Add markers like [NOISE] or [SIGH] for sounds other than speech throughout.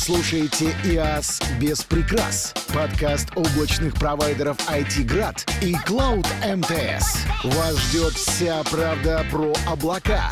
слушаете ИАС без прикрас, подкаст облачных провайдеров IT Град и Cloud МТС. Вас ждет вся правда про облака.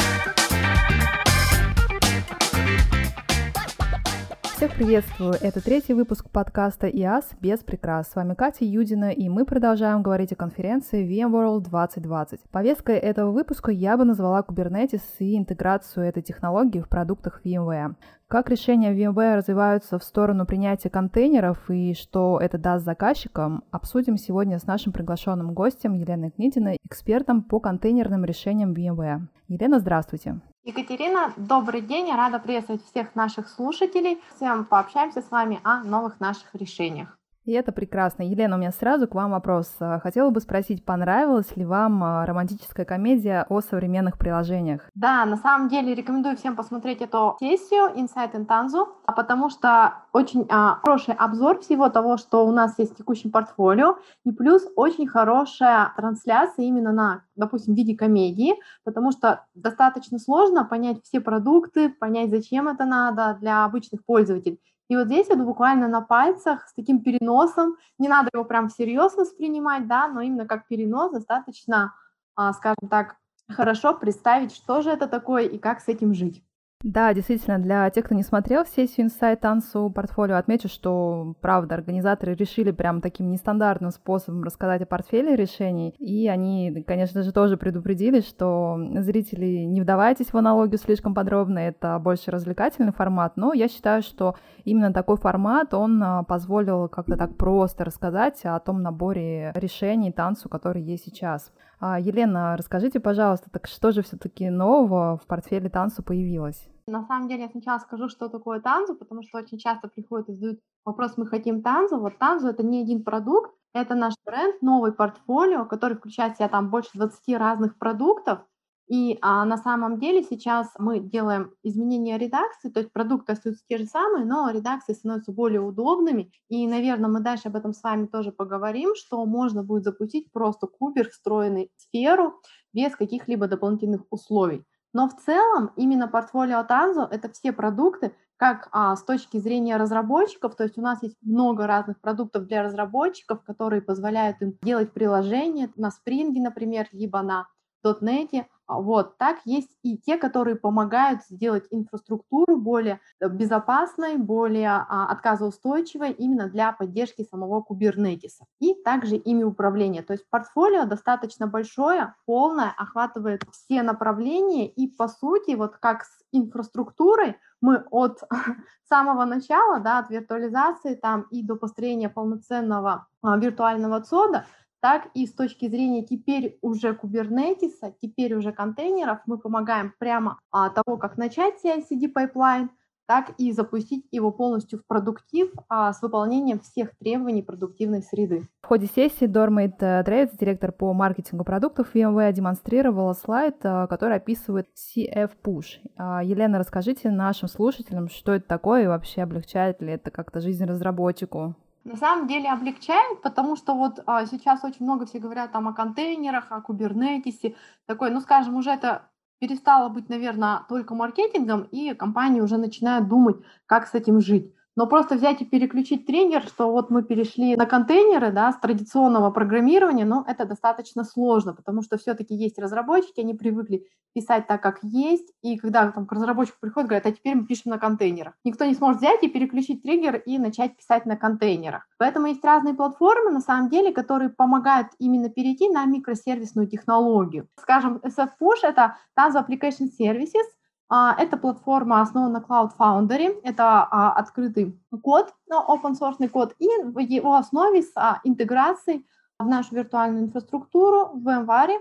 Всех приветствую! Это третий выпуск подкаста ИАС без прикрас. С вами Катя Юдина, и мы продолжаем говорить о конференции VMworld 2020. Повесткой этого выпуска я бы назвала Kubernetes и интеграцию этой технологии в продуктах VMware. Как решения VMware развиваются в сторону принятия контейнеров и что это даст заказчикам, обсудим сегодня с нашим приглашенным гостем Еленой Книдиной, экспертом по контейнерным решениям VMware. Елена, здравствуйте. Екатерина, добрый день, я рада приветствовать всех наших слушателей. Всем пообщаемся с вами о новых наших решениях. И это прекрасно. Елена, у меня сразу к вам вопрос. А, хотела бы спросить, понравилась ли вам а, романтическая комедия о современных приложениях? Да, на самом деле рекомендую всем посмотреть эту сессию Insight in Tanzu, потому что очень а, хороший обзор всего того, что у нас есть в текущем портфолио, и плюс очень хорошая трансляция именно на, допустим, виде комедии, потому что достаточно сложно понять все продукты, понять, зачем это надо для обычных пользователей. И вот здесь вот буквально на пальцах с таким переносом, не надо его прям всерьез воспринимать, да, но именно как перенос достаточно, а, скажем так, хорошо представить, что же это такое и как с этим жить. Да, действительно, для тех, кто не смотрел сессию Insight Танцу портфолио, отмечу, что, правда, организаторы решили прям таким нестандартным способом рассказать о портфеле решений, и они, конечно же, тоже предупредили, что зрители, не вдавайтесь в аналогию слишком подробно, это больше развлекательный формат, но я считаю, что именно такой формат, он а, позволил как-то так просто рассказать о том наборе решений танцу, который есть сейчас. А, Елена, расскажите, пожалуйста, так что же все-таки нового в портфеле танцу появилось? На самом деле я сначала скажу, что такое танзу, потому что очень часто приходят и задают вопрос, мы хотим танзу. Вот танзу это не один продукт, это наш бренд, новый портфолио, который включает в себя там больше 20 разных продуктов, и а, на самом деле сейчас мы делаем изменения редакции, то есть продукты остаются те же самые, но редакции становятся более удобными. И, наверное, мы дальше об этом с вами тоже поговорим, что можно будет запустить просто кубер, встроенный в сферу без каких-либо дополнительных условий. Но в целом именно портфолио Tanzo – это все продукты, как а, с точки зрения разработчиков, то есть у нас есть много разных продуктов для разработчиков, которые позволяют им делать приложения на Spring, например, либо на .NET, вот, так есть и те, которые помогают сделать инфраструктуру более э, безопасной, более а, отказоустойчивой именно для поддержки самого Kubernetes. И также ими управления. То есть портфолио достаточно большое, полное, охватывает все направления и по сути вот как с инфраструктурой мы от [LAUGHS] самого начала, да, от виртуализации там и до построения полноценного а, виртуального цода так и с точки зрения теперь уже Kubernetes а, теперь уже контейнеров, мы помогаем прямо от того, как начать CI-CD pipeline, так и запустить его полностью в продуктив а, с выполнением всех требований продуктивной среды. В ходе сессии Дормейт Трейдс, директор по маркетингу продуктов VMware, демонстрировала слайд, а, который описывает CF Push. А, Елена, расскажите нашим слушателям, что это такое и вообще облегчает ли это как-то жизнь разработчику? На самом деле облегчает, потому что вот а, сейчас очень много все говорят там о контейнерах, о кубернетисе, такой, ну скажем, уже это перестало быть, наверное, только маркетингом, и компании уже начинают думать, как с этим жить. Но просто взять и переключить триггер, что вот мы перешли на контейнеры, да, с традиционного программирования, ну, это достаточно сложно, потому что все-таки есть разработчики, они привыкли писать так, как есть, и когда там к разработчику приходят, говорят, а теперь мы пишем на контейнерах. Никто не сможет взять и переключить триггер и начать писать на контейнерах. Поэтому есть разные платформы, на самом деле, которые помогают именно перейти на микросервисную технологию. Скажем, SF Push — это Tanzu Application Services, эта платформа основана на Cloud Foundry, это а, открытый код, open source код, и в его основе с а, интеграцией в нашу виртуальную инфраструктуру в VMware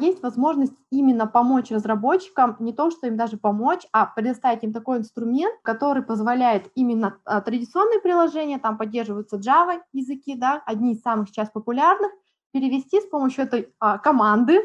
есть возможность именно помочь разработчикам, не то, что им даже помочь, а предоставить им такой инструмент, который позволяет именно традиционные приложения, там поддерживаются Java языки, да, одни из самых сейчас популярных, перевести с помощью этой а, команды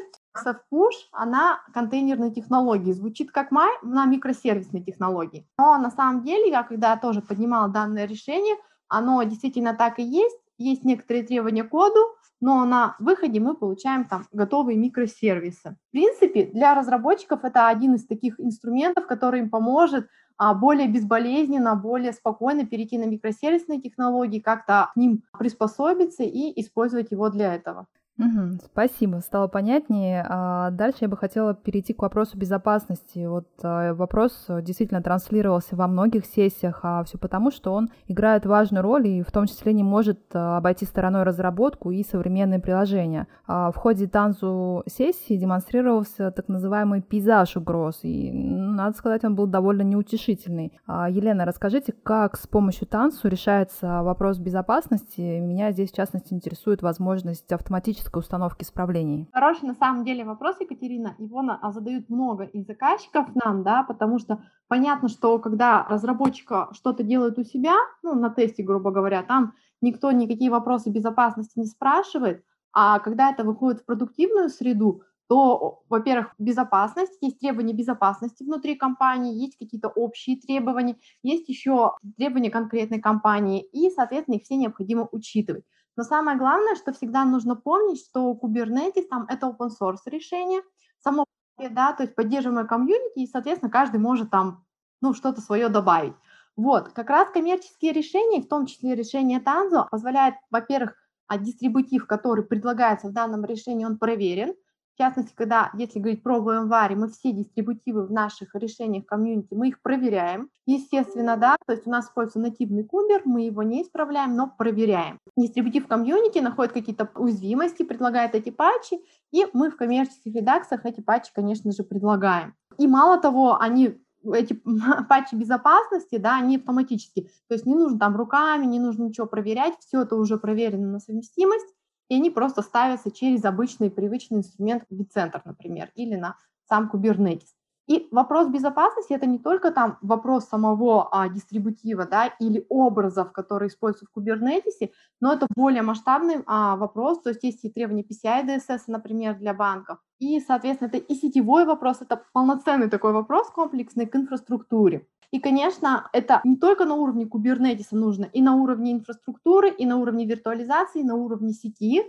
Push, она контейнерной технологии, звучит как май на микросервисной технологии. Но на самом деле, я когда тоже поднимала данное решение, оно действительно так и есть, есть некоторые требования к коду, но на выходе мы получаем там готовые микросервисы. В принципе, для разработчиков это один из таких инструментов, который им поможет а, более безболезненно, более спокойно перейти на микросервисные технологии, как-то к ним приспособиться и использовать его для этого. Мгм. Спасибо, стало понятнее. А дальше я бы хотела перейти к вопросу безопасности. Вот а, вопрос э, действительно транслировался во многих сессиях, а все потому, что он играет важную роль и в том числе не может а, обойти стороной разработку и современные приложения. А в ходе танзу сессии демонстрировался так называемый пейзаж угроз, и, надо сказать, он был довольно неутешительный. А, Елена, расскажите, как с помощью танцу решается вопрос безопасности? Меня здесь, в частности, интересует возможность автоматически автоматической установки исправлений? Хороший на самом деле вопрос, Екатерина. Его а, задают много из заказчиков нам, да, потому что понятно, что когда разработчика что-то делает у себя, ну, на тесте, грубо говоря, там никто никакие вопросы безопасности не спрашивает, а когда это выходит в продуктивную среду, то, во-первых, безопасность, есть требования безопасности внутри компании, есть какие-то общие требования, есть еще требования конкретной компании, и, соответственно, их все необходимо учитывать. Но самое главное, что всегда нужно помнить, что Kubernetes там это open source решение, само да, то есть поддерживаемое комьюнити, и, соответственно, каждый может там, ну, что-то свое добавить. Вот, как раз коммерческие решения, в том числе решение Tanzo, позволяет, во-первых, а дистрибутив, который предлагается в данном решении, он проверен, в частности, когда, если говорить про VMware, мы все дистрибутивы в наших решениях комьюнити, мы их проверяем. Естественно, да, то есть у нас используется нативный кубер, мы его не исправляем, но проверяем. Дистрибутив комьюнити находит какие-то уязвимости, предлагает эти патчи, и мы в коммерческих редакциях эти патчи, конечно же, предлагаем. И мало того, они эти [LAUGHS] патчи безопасности, да, они автоматически, то есть не нужно там руками, не нужно ничего проверять, все это уже проверено на совместимость, и они просто ставятся через обычный привычный инструмент vCenter, например, или на сам Kubernetes. И вопрос безопасности это не только там вопрос самого а, дистрибутива, да, или образов, которые используются в Kubernetes, но это более масштабный а, вопрос, то есть есть и требования PCI DSS, например, для банков. И, соответственно, это и сетевой вопрос, это полноценный такой вопрос комплексный к инфраструктуре. И, конечно, это не только на уровне Kubernetes нужно, и на уровне инфраструктуры, и на уровне виртуализации, и на уровне сети.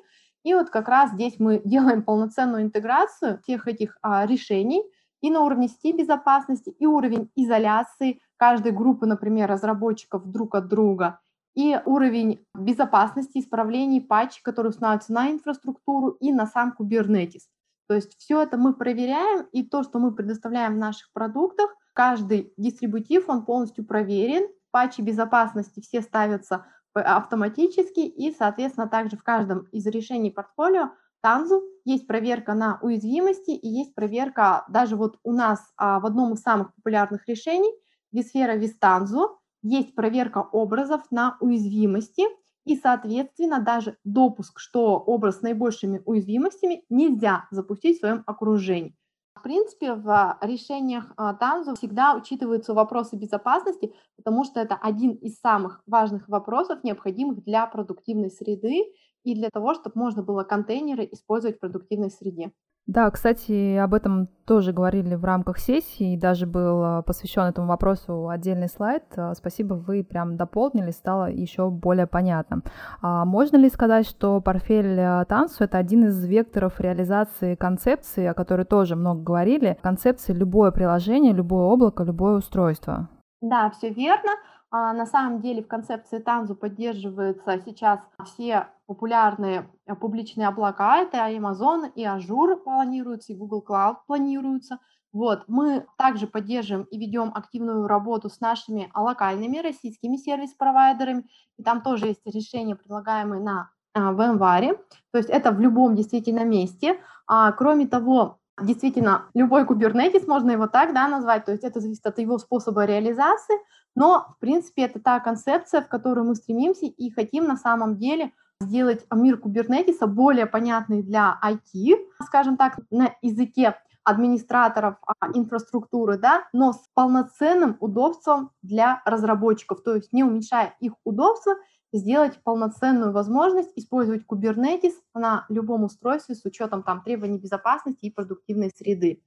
И вот как раз здесь мы делаем полноценную интеграцию всех этих а, решений и на уровне сети безопасности, и уровень изоляции каждой группы, например, разработчиков друг от друга, и уровень безопасности, исправлений, патчей, которые устанавливаются на инфраструктуру и на сам Kubernetes. То есть все это мы проверяем, и то, что мы предоставляем в наших продуктах – Каждый дистрибутив, он полностью проверен, патчи безопасности все ставятся автоматически, и, соответственно, также в каждом из решений портфолио Танзу есть проверка на уязвимости и есть проверка даже вот у нас а, в одном из самых популярных решений Висфера Вистанзу есть проверка образов на уязвимости и, соответственно, даже допуск, что образ с наибольшими уязвимостями нельзя запустить в своем окружении. В принципе, в решениях а, Танзу всегда учитываются вопросы безопасности, потому что это один из самых важных вопросов, необходимых для продуктивной среды и для того, чтобы можно было контейнеры использовать в продуктивной среде. Да, кстати, об этом тоже говорили в рамках сессии, даже был а, посвящен этому вопросу отдельный слайд. А, спасибо, вы прям дополнили, стало еще более понятно. А можно ли сказать, что портфель а, Тансу — это один из векторов реализации концепции, о которой тоже много говорили, концепции любое приложение, любое облако, любое устройство? Да, все верно. А, на самом деле в концепции Танзу поддерживаются сейчас все популярные э, публичные облака, это Amazon, и Azure планируются, и Google Cloud планируются. Вот, мы также поддерживаем и ведем активную работу с нашими локальными российскими сервис-провайдерами, и там тоже есть решения, предлагаемые на а, VMware, то есть это в любом действительно месте. А, кроме того, действительно, любой Kubernetes, можно его так да, назвать, то есть это зависит от его способа реализации, но, в принципе, это та концепция, в которую мы стремимся и хотим на самом деле сделать мир кубернетиса более понятный для IT, скажем так, на языке администраторов а, инфраструктуры, да, но с полноценным удобством для разработчиков, то есть не уменьшая их удобства, сделать полноценную возможность использовать Kubernetes на любом устройстве с учетом там требований безопасности и продуктивной среды.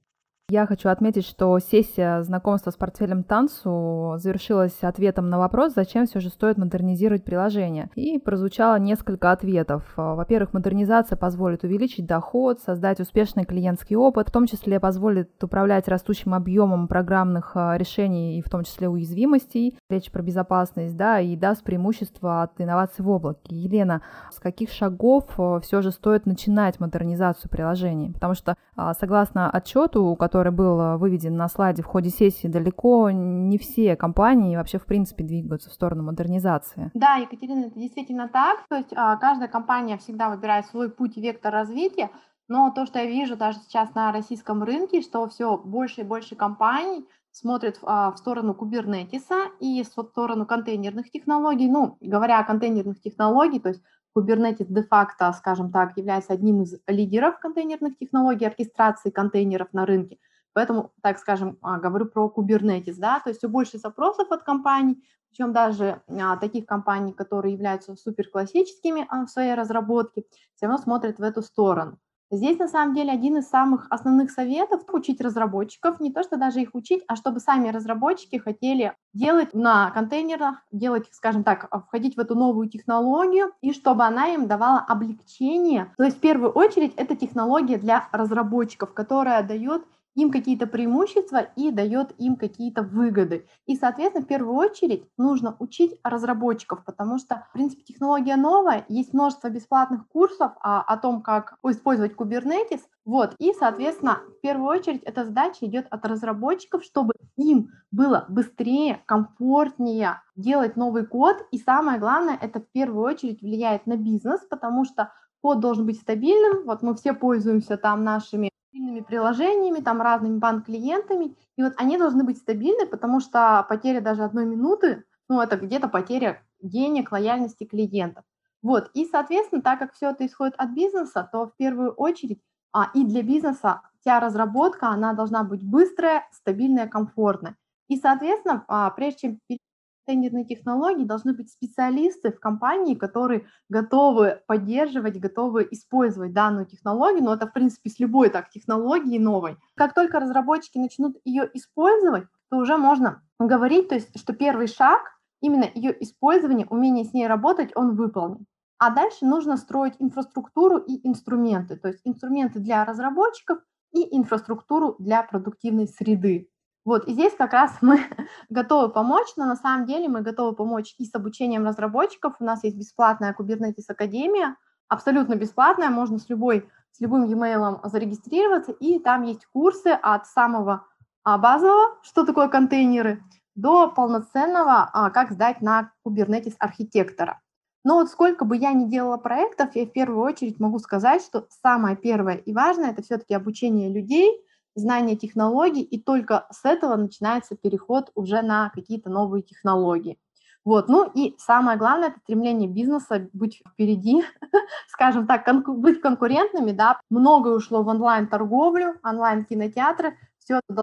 Я хочу отметить, что сессия знакомства с портфелем Тансу завершилась ответом на вопрос, зачем все же стоит модернизировать приложение. И прозвучало несколько ответов. Во-первых, модернизация позволит увеличить доход, создать успешный клиентский опыт, в том числе позволит управлять растущим объемом программных а, решений и в том числе уязвимостей. Речь про безопасность, да, и даст преимущество от инноваций в облаке. Елена, с каких шагов а, все же стоит начинать модернизацию приложений? Потому что, а, согласно отчету, который который был э, выведен на слайде в ходе сессии, далеко не все компании вообще в принципе двигаются в сторону модернизации. Да, Екатерина, это действительно так. То есть а, каждая компания всегда выбирает свой путь и вектор развития, но то, что я вижу даже сейчас на российском рынке, что все больше и больше компаний смотрят а, в сторону кубернетиса и в сторону контейнерных технологий. Ну, говоря о контейнерных технологиях, то есть Kubernetes де-факто, скажем так, является одним из лидеров контейнерных технологий оркестрации контейнеров на рынке. Поэтому, так скажем, а, говорю про Kubernetes, да, то есть все больше запросов от компаний, причем даже а, таких компаний, которые являются суперклассическими а, в своей разработке, все равно смотрят в эту сторону. Здесь на самом деле один из самых основных советов – учить разработчиков, не то что даже их учить, а чтобы сами разработчики хотели делать на контейнерах, делать, скажем так, входить в эту новую технологию, и чтобы она им давала облегчение. То есть в первую очередь это технология для разработчиков, которая дает им какие-то преимущества и дает им какие-то выгоды. И, соответственно, в первую очередь нужно учить разработчиков, потому что, в принципе, технология новая, есть множество бесплатных курсов о, о том, как использовать Kubernetes, вот, и, соответственно, в первую очередь эта задача идет от разработчиков, чтобы им было быстрее, комфортнее делать новый код, и самое главное, это в первую очередь влияет на бизнес, потому что код должен быть стабильным, вот мы все пользуемся там нашими мобильными приложениями, там разными банк-клиентами, и вот они должны быть стабильны, потому что потеря даже одной минуты, ну, это где-то потеря денег, лояльности клиентов. Вот, и, соответственно, так как все это исходит от бизнеса, то в первую очередь а, и для бизнеса вся разработка, она должна быть быстрая, стабильная, комфортная. И, соответственно, а, прежде чем контейнерной технологии должны быть специалисты в компании, которые готовы поддерживать, готовы использовать данную технологию, но это, в принципе, с любой так технологией новой. Как только разработчики начнут ее использовать, то уже можно говорить, то есть, что первый шаг, именно ее использование, умение с ней работать, он выполнен. А дальше нужно строить инфраструктуру и инструменты, то есть инструменты для разработчиков и инфраструктуру для продуктивной среды. Вот, и здесь как раз мы [LAUGHS] готовы помочь, но на самом деле мы готовы помочь и с обучением разработчиков. У нас есть бесплатная Kubernetes Академия, абсолютно бесплатная, можно с, любой, с любым e-mail зарегистрироваться, и там есть курсы от самого а, базового, что такое контейнеры, до полноценного, а, как сдать на Kubernetes архитектора. Но вот сколько бы я ни делала проектов, я в первую очередь могу сказать, что самое первое и важное – это все-таки обучение людей – знание технологий, и только с этого начинается переход уже на какие-то новые технологии. Вот. Ну и самое главное, это стремление бизнеса быть впереди, [LAUGHS] скажем так, конку- быть конкурентными, да. Многое ушло в онлайн-торговлю, онлайн-кинотеатры, все это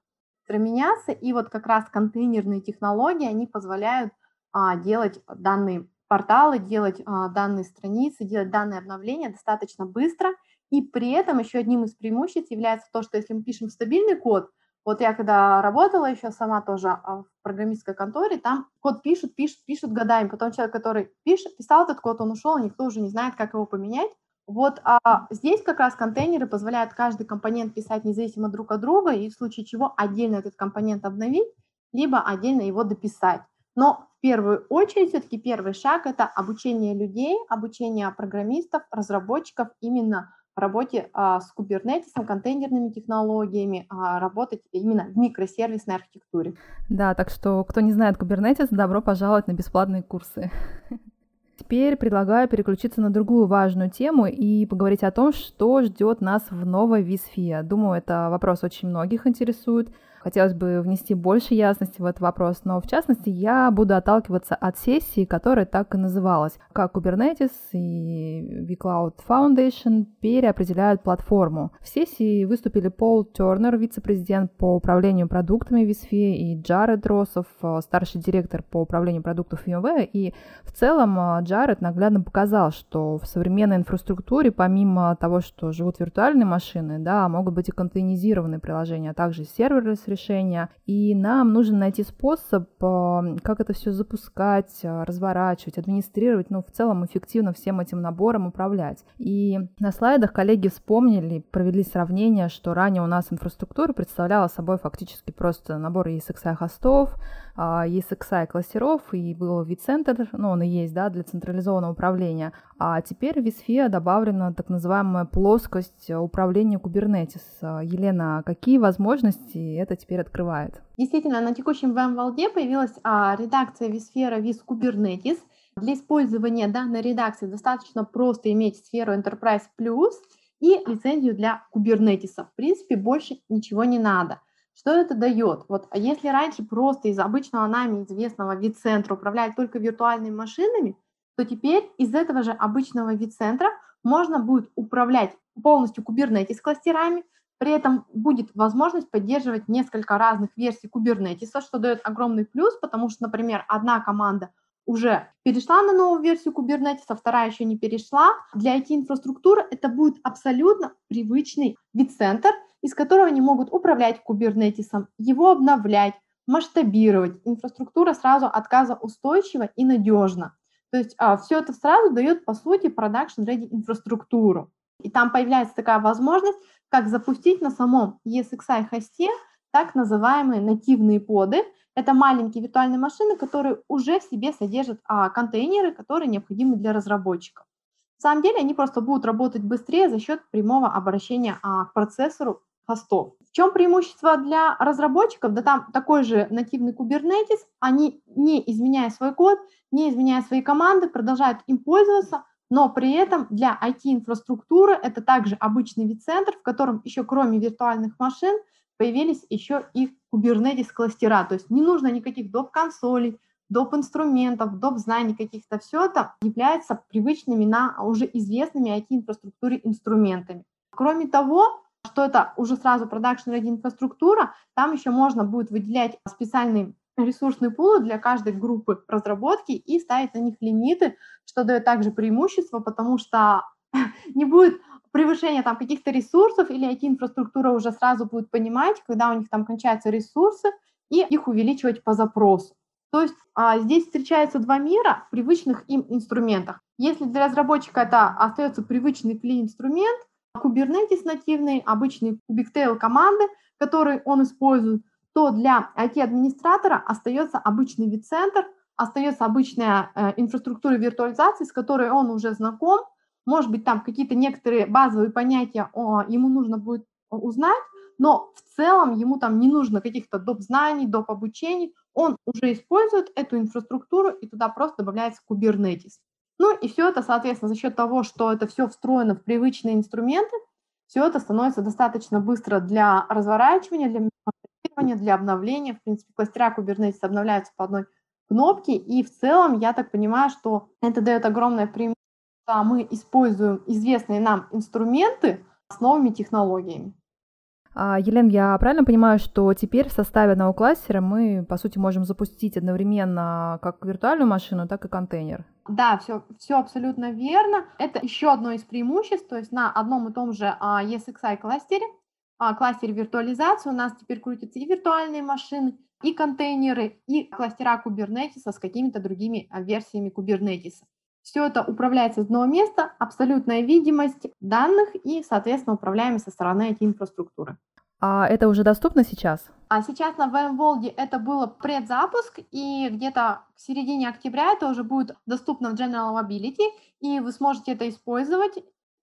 должно меняться, и вот как раз контейнерные технологии, они позволяют а, делать данные порталы, делать а, данные страницы, делать данные обновления достаточно быстро – и при этом еще одним из преимуществ является то, что если мы пишем стабильный код, вот я когда работала еще сама тоже а, в программистской конторе, там код пишут, пишут, пишут годами. Потом человек, который пишет, писал этот код, он ушел, никто уже не знает, как его поменять. Вот а здесь как раз контейнеры позволяют каждый компонент писать независимо друг от друга, и в случае чего отдельно этот компонент обновить, либо отдельно его дописать. Но в первую очередь все-таки первый шаг – это обучение людей, обучение программистов, разработчиков именно работе а, с кубернетисом, контейнерными технологиями, а, работать именно в микросервисной архитектуре. Да, так что кто не знает кубернетис, добро пожаловать на бесплатные курсы. Теперь предлагаю переключиться на другую важную тему и поговорить о том, что ждет нас в новой Висфия. Думаю, это вопрос очень многих интересует. Хотелось бы внести больше ясности в этот вопрос, но в частности я буду отталкиваться от сессии, которая так и называлась, как Kubernetes и vCloud Foundation переопределяют платформу. В сессии выступили Пол Тернер, вице-президент по управлению продуктами в и Джаред Росов, старший директор по управлению продуктов VMware, и в целом Джаред наглядно показал, что в современной инфраструктуре, помимо того, что живут виртуальные машины, да, могут быть и контейнизированные приложения, а также serverless решения. И нам нужно найти способ, как это все запускать, разворачивать, администрировать, ну, в целом эффективно всем этим набором управлять. И на слайдах коллеги вспомнили, провели сравнение, что ранее у нас инфраструктура представляла собой фактически просто набор ESXi хостов, ESXi кластеров, и был vCenter, ну, он и есть, да, для централизованного управления. А теперь в vSphere добавлена так называемая плоскость управления Kubernetes. Елена, какие возможности это теперь открывает? Действительно, на текущем VMware появилась а, редакция vSphere vis Kubernetes. Для использования данной редакции достаточно просто иметь сферу Enterprise Plus и лицензию для Kubernetes. В принципе, больше ничего не надо. Что это дает? Вот, а если раньше просто из обычного нами известного вид-центра управлять только виртуальными машинами, то теперь из этого же обычного вид-центра можно будет управлять полностью Kubernetes кластерами, при этом будет возможность поддерживать несколько разных версий Kubernetes, что дает огромный плюс, потому что, например, одна команда уже перешла на новую версию Kubernetes, а вторая еще не перешла. Для IT-инфраструктуры это будет абсолютно привычный вид-центр, из которого они могут управлять кубернетисом, его обновлять, масштабировать. Инфраструктура сразу отказоустойчива и надежна. То есть а, все это сразу дает, по сути, production-ready инфраструктуру. И там появляется такая возможность, как запустить на самом ESXi хосте так называемые нативные поды. Это маленькие виртуальные машины, которые уже в себе содержат а, контейнеры, которые необходимы для разработчиков. На самом деле они просто будут работать быстрее за счет прямого обращения а, к процессору хостов. В чем преимущество для разработчиков? Да там такой же нативный Kubernetes, они не изменяя свой код, не изменяя свои команды, продолжают им пользоваться, но при этом для IT-инфраструктуры это также обычный вид-центр, в котором еще кроме виртуальных машин появились еще и Kubernetes кластера, то есть не нужно никаких доп-консолей, доп-инструментов, доп-знаний каких-то, все это является привычными на уже известными IT-инфраструктуре инструментами. Кроме того, что это уже сразу продакшн ready инфраструктура, там еще можно будет выделять специальные ресурсные пулы для каждой группы разработки и ставить на них лимиты, что дает также преимущество, потому что [LAUGHS] не будет превышения там каких-то ресурсов или IT-инфраструктура уже сразу будет понимать, когда у них там кончаются ресурсы, и их увеличивать по запросу. То есть а, здесь встречаются два мира в привычных им инструментах. Если для разработчика это остается привычный клей-инструмент, Kubernetes нативные, обычные kubectl команды, которые он использует, то для IT-администратора остается обычный вид-центр, остается обычная э, инфраструктура виртуализации, с которой он уже знаком. Может быть, там какие-то некоторые базовые понятия ему нужно будет узнать, но в целом ему там не нужно каких-то доп. знаний, доп. обучений. Он уже использует эту инфраструктуру, и туда просто добавляется Kubernetes. Ну и все это, соответственно, за счет того, что это все встроено в привычные инструменты, все это становится достаточно быстро для разворачивания, для масштабирования, для обновления. В принципе, кластера Kubernetes обновляются по одной кнопке, и в целом я так понимаю, что это дает огромное преимущество. Мы используем известные нам инструменты с новыми технологиями. А, Елена, я правильно понимаю, что теперь в составе одного кластера мы, по сути, можем запустить одновременно как виртуальную машину, так и контейнер? Да, все, все абсолютно верно. Это еще одно из преимуществ, то есть на одном и том же а, ESXi кластере, а, кластере виртуализации у нас теперь крутятся и виртуальные машины, и контейнеры, и кластера Kubernetes с какими-то другими версиями Kubernetes. Все это управляется с одного места, абсолютная видимость данных и, соответственно, управляемость со стороны IT-инфраструктуры. А это уже доступно сейчас? А сейчас на VMworld это было предзапуск, и где-то к середине октября это уже будет доступно в General Mobility, и вы сможете это использовать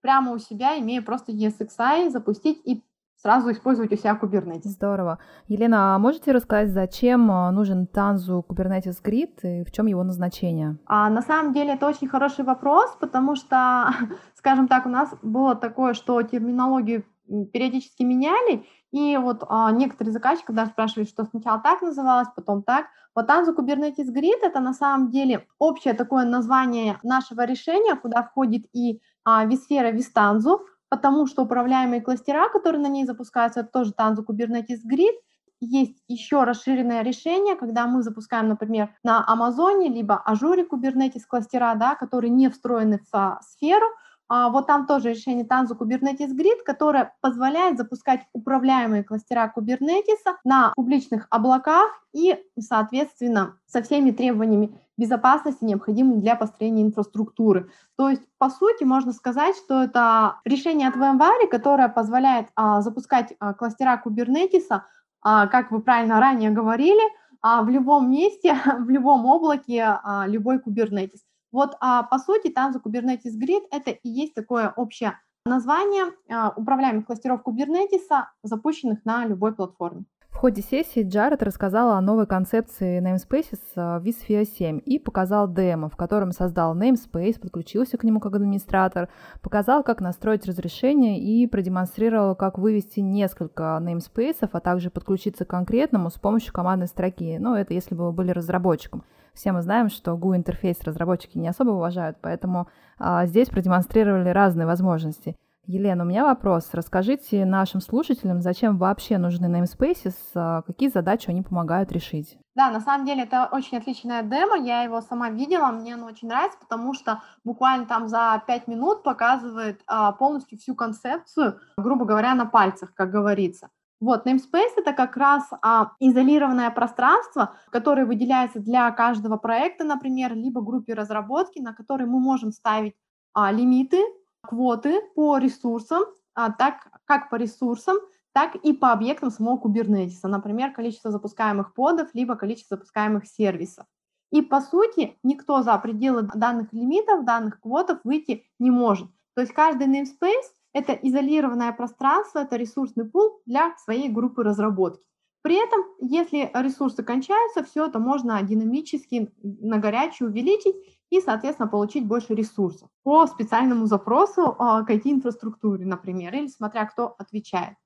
прямо у себя, имея просто ESXi, запустить и сразу использовать у себя Kubernetes. Здорово. Елена, а можете рассказать, зачем а, нужен Tanzu Kubernetes Grid и в чем его назначение? А, на самом деле это очень хороший вопрос, потому что, [LAUGHS] скажем так, у нас было такое, что терминологию периодически меняли, И вот а, некоторые заказчики даже спрашивали, что сначала так называлось, потом так. Вот Anzu Kubernetes Grid – это на самом деле общее такое название нашего решения, куда входит и а, vSphere, vStanzu, потому что управляемые кластера, которые на ней запускаются, это тоже Tanzu Kubernetes Grid. Есть еще расширенное решение, когда мы запускаем, например, на Амазоне, либо Ажуре Kubernetes кластера, да, которые не встроены в сферу – а, вот там тоже решение Tanzu Kubernetes Grid, которое позволяет запускать управляемые кластера Kubernetes на публичных облаках и, соответственно, со всеми требованиями безопасности, необходимыми для построения инфраструктуры. То есть, по сути, можно сказать, что это решение от VMware, которое позволяет а, запускать а, кластера Kubernetes, а, как вы правильно ранее говорили, а, в любом месте, [LAUGHS] в любом облаке, а, любой Kubernetes. Вот, а, по сути, Tanzu Kubernetes Grid – это и есть такое общее название а, управляемых кластеров Kubernetes, запущенных на любой платформе. В ходе сессии Джаред рассказал о новой концепции namespaces в vSphere 7 и показал демо, в котором создал namespace, подключился к нему как администратор, показал, как настроить разрешение и продемонстрировал, как вывести несколько namespaces, а также подключиться к конкретному с помощью командной строки. Ну, это если бы вы были разработчиком. Все мы знаем, что GUI-интерфейс разработчики не особо уважают, поэтому а, здесь продемонстрировали разные возможности. Елена, у меня вопрос. Расскажите нашим слушателям, зачем вообще нужны namespaces, а, какие задачи они помогают решить? Да, на самом деле это очень отличная демо, я его сама видела, мне оно очень нравится, потому что буквально там за 5 минут показывает а, полностью всю концепцию, грубо говоря, на пальцах, как говорится. Вот, namespace это как раз а, изолированное пространство, которое выделяется для каждого проекта, например, либо группе разработки, на которой мы можем ставить а, лимиты, квоты по ресурсам, а, так как по ресурсам, так и по объектам самого Kubernetes, например, количество запускаемых подов, либо количество запускаемых сервисов. И по сути никто за пределы данных лимитов, данных квотов выйти не может. То есть каждый namespace это изолированное пространство, это ресурсный пул для своей группы разработки. При этом, если ресурсы кончаются, все это можно динамически на горячую увеличить и, соответственно, получить больше ресурсов по специальному запросу а, к IT-инфраструктуре, например, или смотря кто отвечает.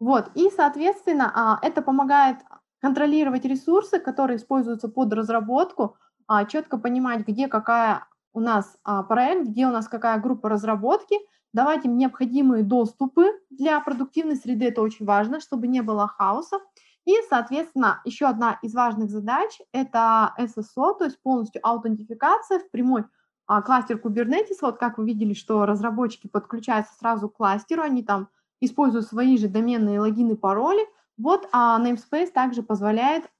Вот, и, соответственно, а, это помогает контролировать ресурсы, которые используются под разработку, а, четко понимать, где какая у нас проект, где у нас какая группа разработки – давать им необходимые доступы для продуктивной среды, это очень важно, чтобы не было хаоса. И, соответственно, еще одна из важных задач – это SSO, то есть полностью аутентификация в прямой а, кластер Kubernetes. Вот как вы видели, что разработчики подключаются сразу к кластеру, они там используют свои же доменные логины, пароли. Вот а Namespace также позволяет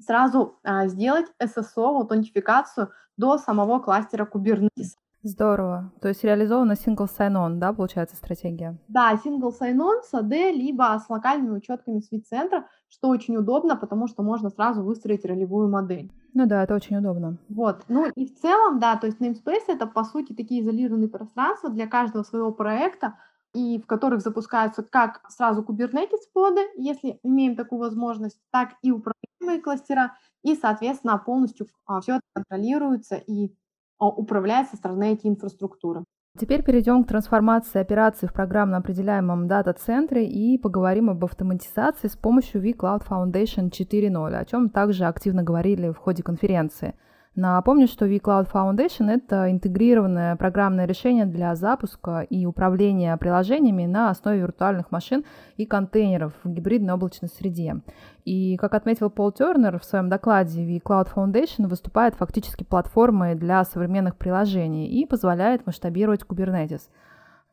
сразу а, сделать SSO, аутентификацию до самого кластера Kubernetes. Здорово. То есть реализована single sign-on, да, получается стратегия? Да, single sign-on с AD, либо с локальными учетками свит-центра, что очень удобно, потому что можно сразу выстроить ролевую модель. Ну да, это очень удобно. Вот. Ну и в целом, да, то есть namespace это по сути такие изолированные пространства для каждого своего проекта, и в которых запускаются как сразу Kubernetes поды, если имеем такую возможность, так и управляемые кластера, и, соответственно, полностью а, все это контролируется и управляет со стороны IT-инфраструктуры. Теперь перейдем к трансформации операций в программно определяемом дата-центре и поговорим об автоматизации с помощью vCloud Foundation 4.0, о чем также активно говорили в ходе конференции – Напомню, что vCloud Foundation — это интегрированное программное решение для запуска и управления приложениями на основе виртуальных машин и контейнеров в гибридной облачной среде. И, как отметил Пол Тернер в своем докладе, vCloud Foundation выступает фактически платформой для современных приложений и позволяет масштабировать Kubernetes.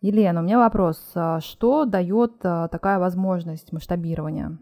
Елена, у меня вопрос. Что дает а, такая возможность масштабирования?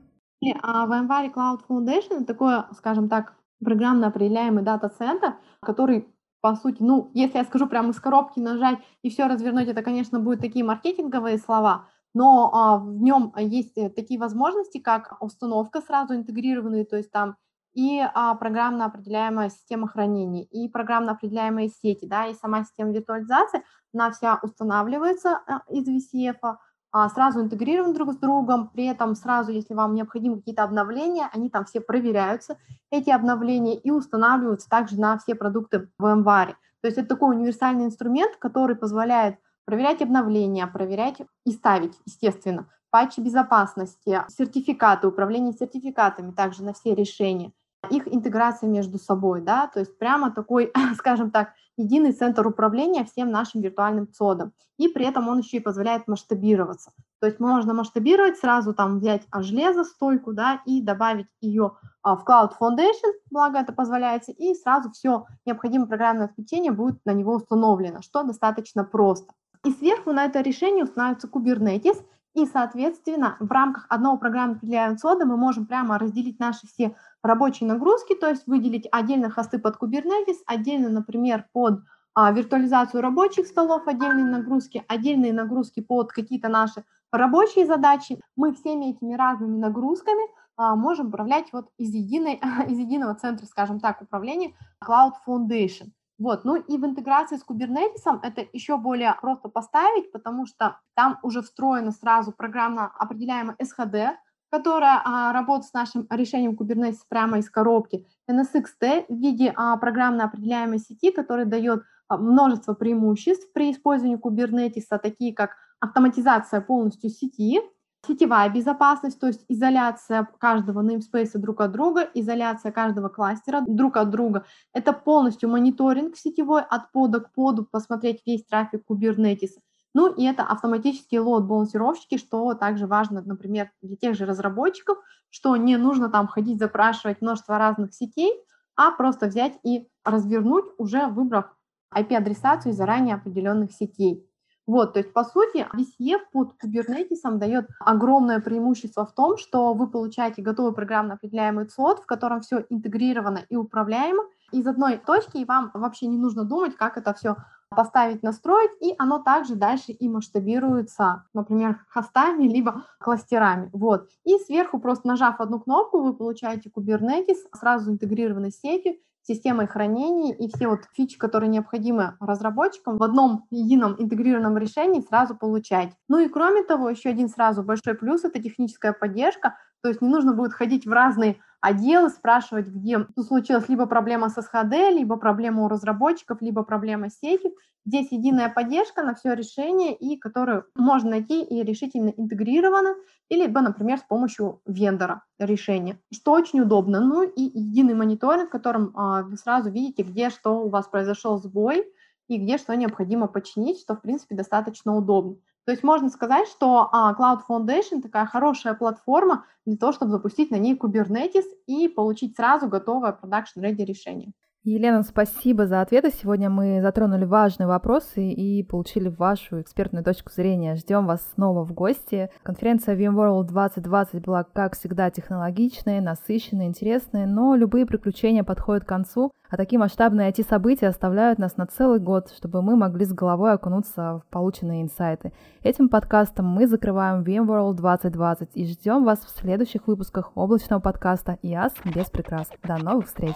А VMware Cloud Foundation такое, скажем так, программно определяемый дата-центр, который по сути, ну, если я скажу прямо из коробки нажать и все развернуть, это, конечно, будут такие маркетинговые слова, но а, в нем есть э, такие возможности, как установка сразу интегрированные, то есть там и а, программно определяемая система хранения, и программно определяемые сети, да, и сама система виртуализации, она вся устанавливается а, из VCF, а, сразу интегрированы друг с другом, при этом сразу, если вам необходимы какие-то обновления, они там все проверяются, эти обновления, и устанавливаются также на все продукты в МВАРе. То есть это такой универсальный инструмент, который позволяет проверять обновления, проверять и ставить, естественно. патчи безопасности, сертификаты, управление сертификатами также на все решения, их интеграция между собой, да, то есть прямо такой, [LAUGHS] скажем так, единый центр управления всем нашим виртуальным цодом. И при этом он еще и позволяет масштабироваться. То есть можно масштабировать, сразу там взять а, железостойку, да, и добавить ее а, в Cloud Foundation, благо это позволяется, и сразу все необходимое программное обеспечение будет на него установлено, что достаточно просто. И сверху на это решение устанавливается Kubernetes, и, соответственно, в рамках одного программного определяемого сода мы можем прямо разделить наши все рабочие нагрузки, то есть выделить отдельно хосты под Kubernetes, отдельно, например, под а, виртуализацию рабочих столов, отдельные нагрузки, отдельные нагрузки под какие-то наши рабочие задачи. Мы всеми этими разными нагрузками а, можем управлять вот из, единой, [LAUGHS] из единого центра, скажем так, управления Cloud Foundation. Вот, ну и в интеграции с Kubernetes это еще более просто поставить, потому что там уже встроена сразу программно определяемая SHD, которая а, работает с нашим решением Kubernetes прямо из коробки, NSXT в виде а, программно определяемой сети, которая дает а, множество преимуществ при использовании Kubernetes, такие как автоматизация полностью сети, сетевая безопасность, то есть изоляция каждого namespace друг от друга, изоляция каждого кластера друг от друга. Это полностью мониторинг сетевой от пода к поду, посмотреть весь трафик Kubernetes. Ну и это автоматические лот-балансировщики, что также важно, например, для тех же разработчиков, что не нужно там ходить запрашивать множество разных сетей, а просто взять и развернуть, уже выбрав IP-адресацию заранее определенных сетей. Вот, то есть, по сути, VCF под Kubernetes дает огромное преимущество в том, что вы получаете готовый программно определяемый слот, в котором все интегрировано и управляемо из одной точки, и вам вообще не нужно думать, как это все поставить, настроить, и оно также дальше и масштабируется, например, хостами, либо кластерами. Вот. И сверху, просто нажав одну кнопку, вы получаете Kubernetes, сразу интегрированной сетью, системой хранения и все вот фичи, которые необходимы разработчикам в одном едином интегрированном решении сразу получать. Ну и кроме того, еще один сразу большой плюс – это техническая поддержка, то есть не нужно будет ходить в разные отделы, спрашивать, где случилась либо проблема с SHD, либо проблема у разработчиков, либо проблема с сетью. Здесь единая поддержка на все решение, и которую можно найти и решительно интегрировано, или, либо, например, с помощью вендора решения, что очень удобно. Ну и единый мониторинг, в котором а, вы сразу видите, где что у вас произошел сбой, и где что необходимо починить, что, в принципе, достаточно удобно. То есть можно сказать, что а, Cloud Foundation такая хорошая платформа для того, чтобы запустить на ней Kubernetes и получить сразу готовое production-ready решение. Елена, спасибо за ответы. Сегодня мы затронули важные вопросы и получили вашу экспертную точку зрения. Ждем вас снова в гости. Конференция VMworld 2020 была, как всегда, технологичной, насыщенной, интересной, но любые приключения подходят к концу, а такие масштабные IT-события оставляют нас на целый год, чтобы мы могли с головой окунуться в полученные инсайты. Этим подкастом мы закрываем VMworld 2020 и ждем вас в следующих выпусках облачного подкаста ИАС без прикрас. До новых встреч!